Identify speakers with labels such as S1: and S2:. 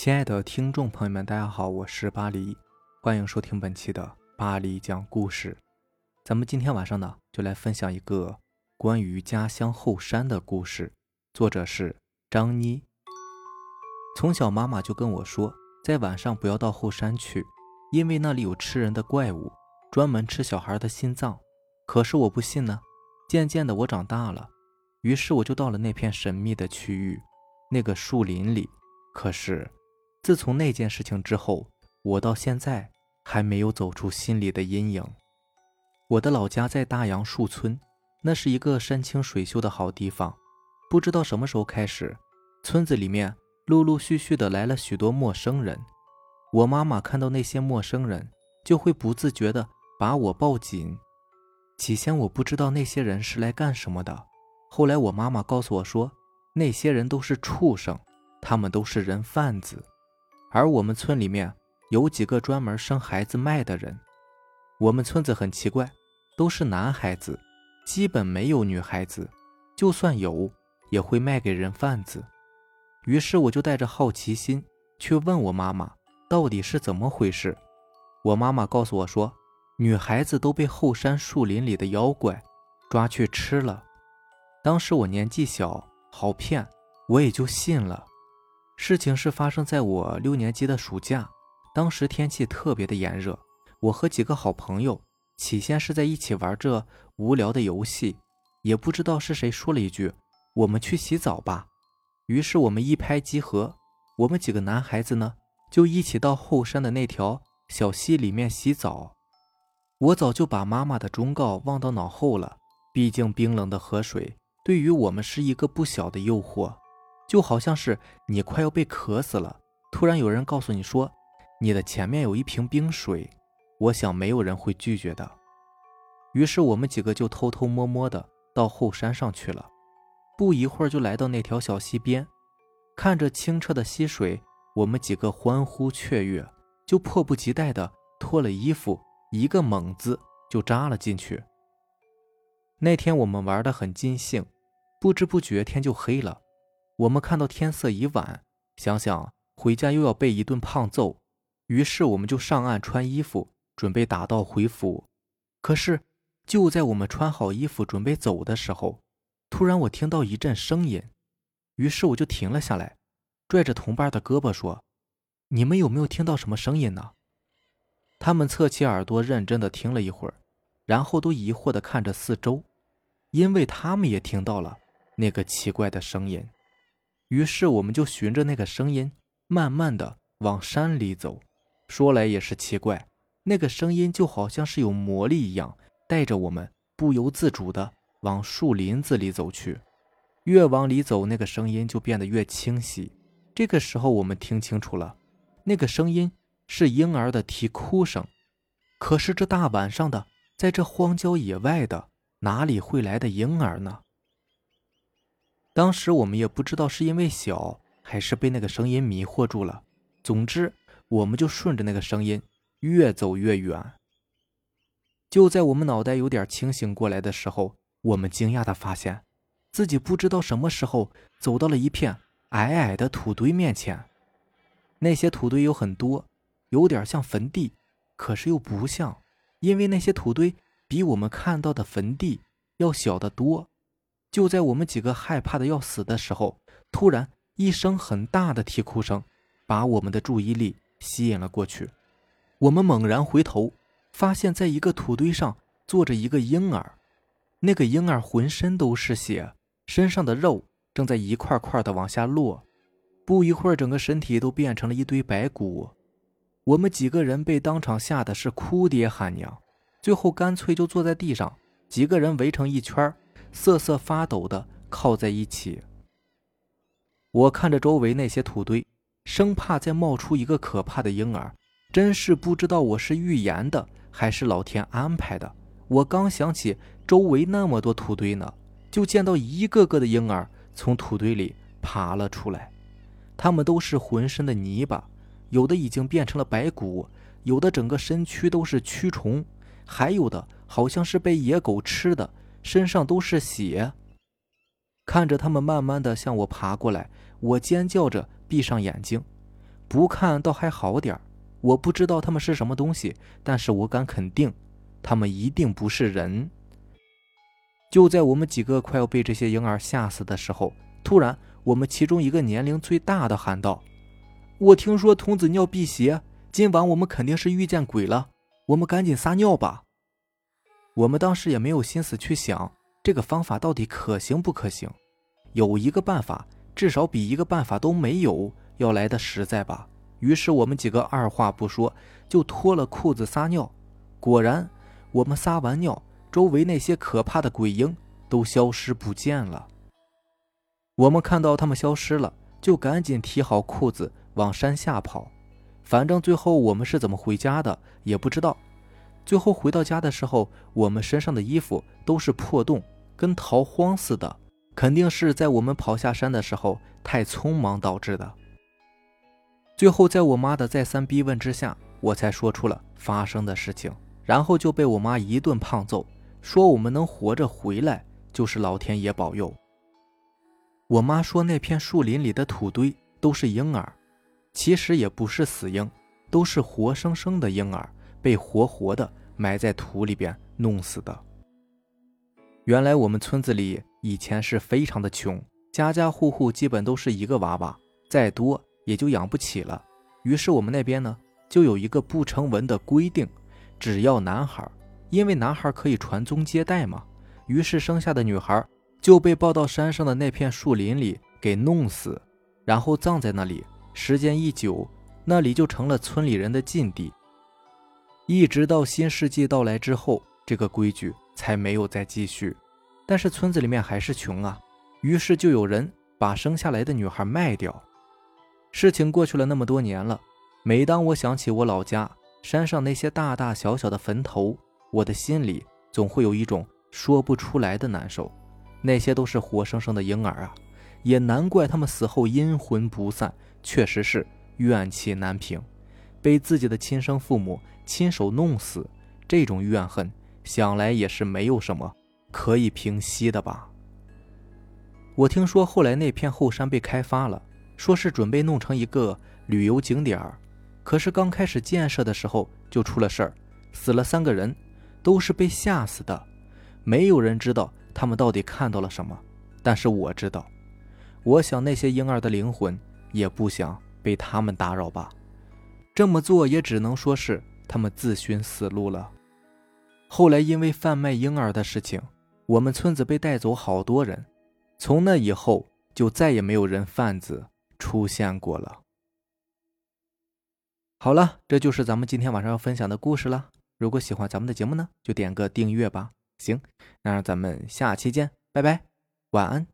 S1: 亲爱的听众朋友们，大家好，我是巴黎，欢迎收听本期的巴黎讲故事。咱们今天晚上呢，就来分享一个关于家乡后山的故事，作者是张妮。从小妈妈就跟我说，在晚上不要到后山去，因为那里有吃人的怪物，专门吃小孩的心脏。可是我不信呢。渐渐的，我长大了，于是我就到了那片神秘的区域，那个树林里。可是。自从那件事情之后，我到现在还没有走出心里的阴影。我的老家在大杨树村，那是一个山清水秀的好地方。不知道什么时候开始，村子里面陆陆续续的来了许多陌生人。我妈妈看到那些陌生人，就会不自觉的把我抱紧。起先我不知道那些人是来干什么的，后来我妈妈告诉我说，那些人都是畜生，他们都是人贩子。而我们村里面有几个专门生孩子卖的人。我们村子很奇怪，都是男孩子，基本没有女孩子，就算有，也会卖给人贩子。于是我就带着好奇心去问我妈妈，到底是怎么回事。我妈妈告诉我说，女孩子都被后山树林里的妖怪抓去吃了。当时我年纪小，好骗，我也就信了。事情是发生在我六年级的暑假，当时天气特别的炎热，我和几个好朋友起先是在一起玩着无聊的游戏，也不知道是谁说了一句：“我们去洗澡吧。”于是我们一拍即合，我们几个男孩子呢就一起到后山的那条小溪里面洗澡。我早就把妈妈的忠告忘到脑后了，毕竟冰冷的河水对于我们是一个不小的诱惑。就好像是你快要被渴死了，突然有人告诉你说，你的前面有一瓶冰水，我想没有人会拒绝的。于是我们几个就偷偷摸摸的到后山上去了。不一会儿就来到那条小溪边，看着清澈的溪水，我们几个欢呼雀跃，就迫不及待的脱了衣服，一个猛子就扎了进去。那天我们玩的很尽兴，不知不觉天就黑了。我们看到天色已晚，想想回家又要被一顿胖揍，于是我们就上岸穿衣服，准备打道回府。可是就在我们穿好衣服准备走的时候，突然我听到一阵声音，于是我就停了下来，拽着同伴的胳膊说：“你们有没有听到什么声音呢？”他们侧起耳朵认真的听了一会儿，然后都疑惑的看着四周，因为他们也听到了那个奇怪的声音。于是我们就循着那个声音，慢慢的往山里走。说来也是奇怪，那个声音就好像是有魔力一样，带着我们不由自主的往树林子里走去。越往里走，那个声音就变得越清晰。这个时候，我们听清楚了，那个声音是婴儿的啼哭声。可是这大晚上的，在这荒郊野外的，哪里会来的婴儿呢？当时我们也不知道是因为小，还是被那个声音迷惑住了。总之，我们就顺着那个声音越走越远。就在我们脑袋有点清醒过来的时候，我们惊讶的发现，自己不知道什么时候走到了一片矮矮的土堆面前。那些土堆有很多，有点像坟地，可是又不像，因为那些土堆比我们看到的坟地要小得多。就在我们几个害怕的要死的时候，突然一声很大的啼哭声，把我们的注意力吸引了过去。我们猛然回头，发现在一个土堆上坐着一个婴儿，那个婴儿浑身都是血，身上的肉正在一块块的往下落。不一会儿，整个身体都变成了一堆白骨。我们几个人被当场吓得是哭爹喊娘，最后干脆就坐在地上，几个人围成一圈瑟瑟发抖的靠在一起。我看着周围那些土堆，生怕再冒出一个可怕的婴儿，真是不知道我是预言的还是老天安排的。我刚想起周围那么多土堆呢，就见到一个个的婴儿从土堆里爬了出来，他们都是浑身的泥巴，有的已经变成了白骨，有的整个身躯都是蛆虫，还有的好像是被野狗吃的。身上都是血，看着他们慢慢的向我爬过来，我尖叫着闭上眼睛。不看倒还好点我不知道他们是什么东西，但是我敢肯定，他们一定不是人。就在我们几个快要被这些婴儿吓死的时候，突然，我们其中一个年龄最大的喊道：“我听说童子尿辟邪，今晚我们肯定是遇见鬼了，我们赶紧撒尿吧。”我们当时也没有心思去想这个方法到底可行不可行，有一个办法，至少比一个办法都没有要来的实在吧。于是我们几个二话不说就脱了裤子撒尿。果然，我们撒完尿，周围那些可怕的鬼婴都消失不见了。我们看到他们消失了，就赶紧提好裤子往山下跑。反正最后我们是怎么回家的也不知道。最后回到家的时候，我们身上的衣服都是破洞，跟逃荒似的，肯定是在我们跑下山的时候太匆忙导致的。最后，在我妈的再三逼问之下，我才说出了发生的事情，然后就被我妈一顿胖揍，说我们能活着回来就是老天爷保佑。我妈说那片树林里的土堆都是婴儿，其实也不是死婴，都是活生生的婴儿被活活的埋在土里边弄死的。原来我们村子里以前是非常的穷，家家户户基本都是一个娃娃，再多。也就养不起了，于是我们那边呢就有一个不成文的规定，只要男孩，因为男孩可以传宗接代嘛，于是生下的女孩就被抱到山上的那片树林里给弄死，然后葬在那里。时间一久，那里就成了村里人的禁地。一直到新世纪到来之后，这个规矩才没有再继续。但是村子里面还是穷啊，于是就有人把生下来的女孩卖掉。事情过去了那么多年了，每当我想起我老家山上那些大大小小的坟头，我的心里总会有一种说不出来的难受。那些都是活生生的婴儿啊，也难怪他们死后阴魂不散，确实是怨气难平。被自己的亲生父母亲手弄死，这种怨恨想来也是没有什么可以平息的吧。我听说后来那片后山被开发了。说是准备弄成一个旅游景点儿，可是刚开始建设的时候就出了事儿，死了三个人，都是被吓死的。没有人知道他们到底看到了什么，但是我知道，我想那些婴儿的灵魂也不想被他们打扰吧。这么做也只能说是他们自寻死路了。后来因为贩卖婴儿的事情，我们村子被带走好多人，从那以后就再也没有人贩子。出现过了。好了，这就是咱们今天晚上要分享的故事了。如果喜欢咱们的节目呢，就点个订阅吧。行，那让咱们下期见，拜拜，晚安。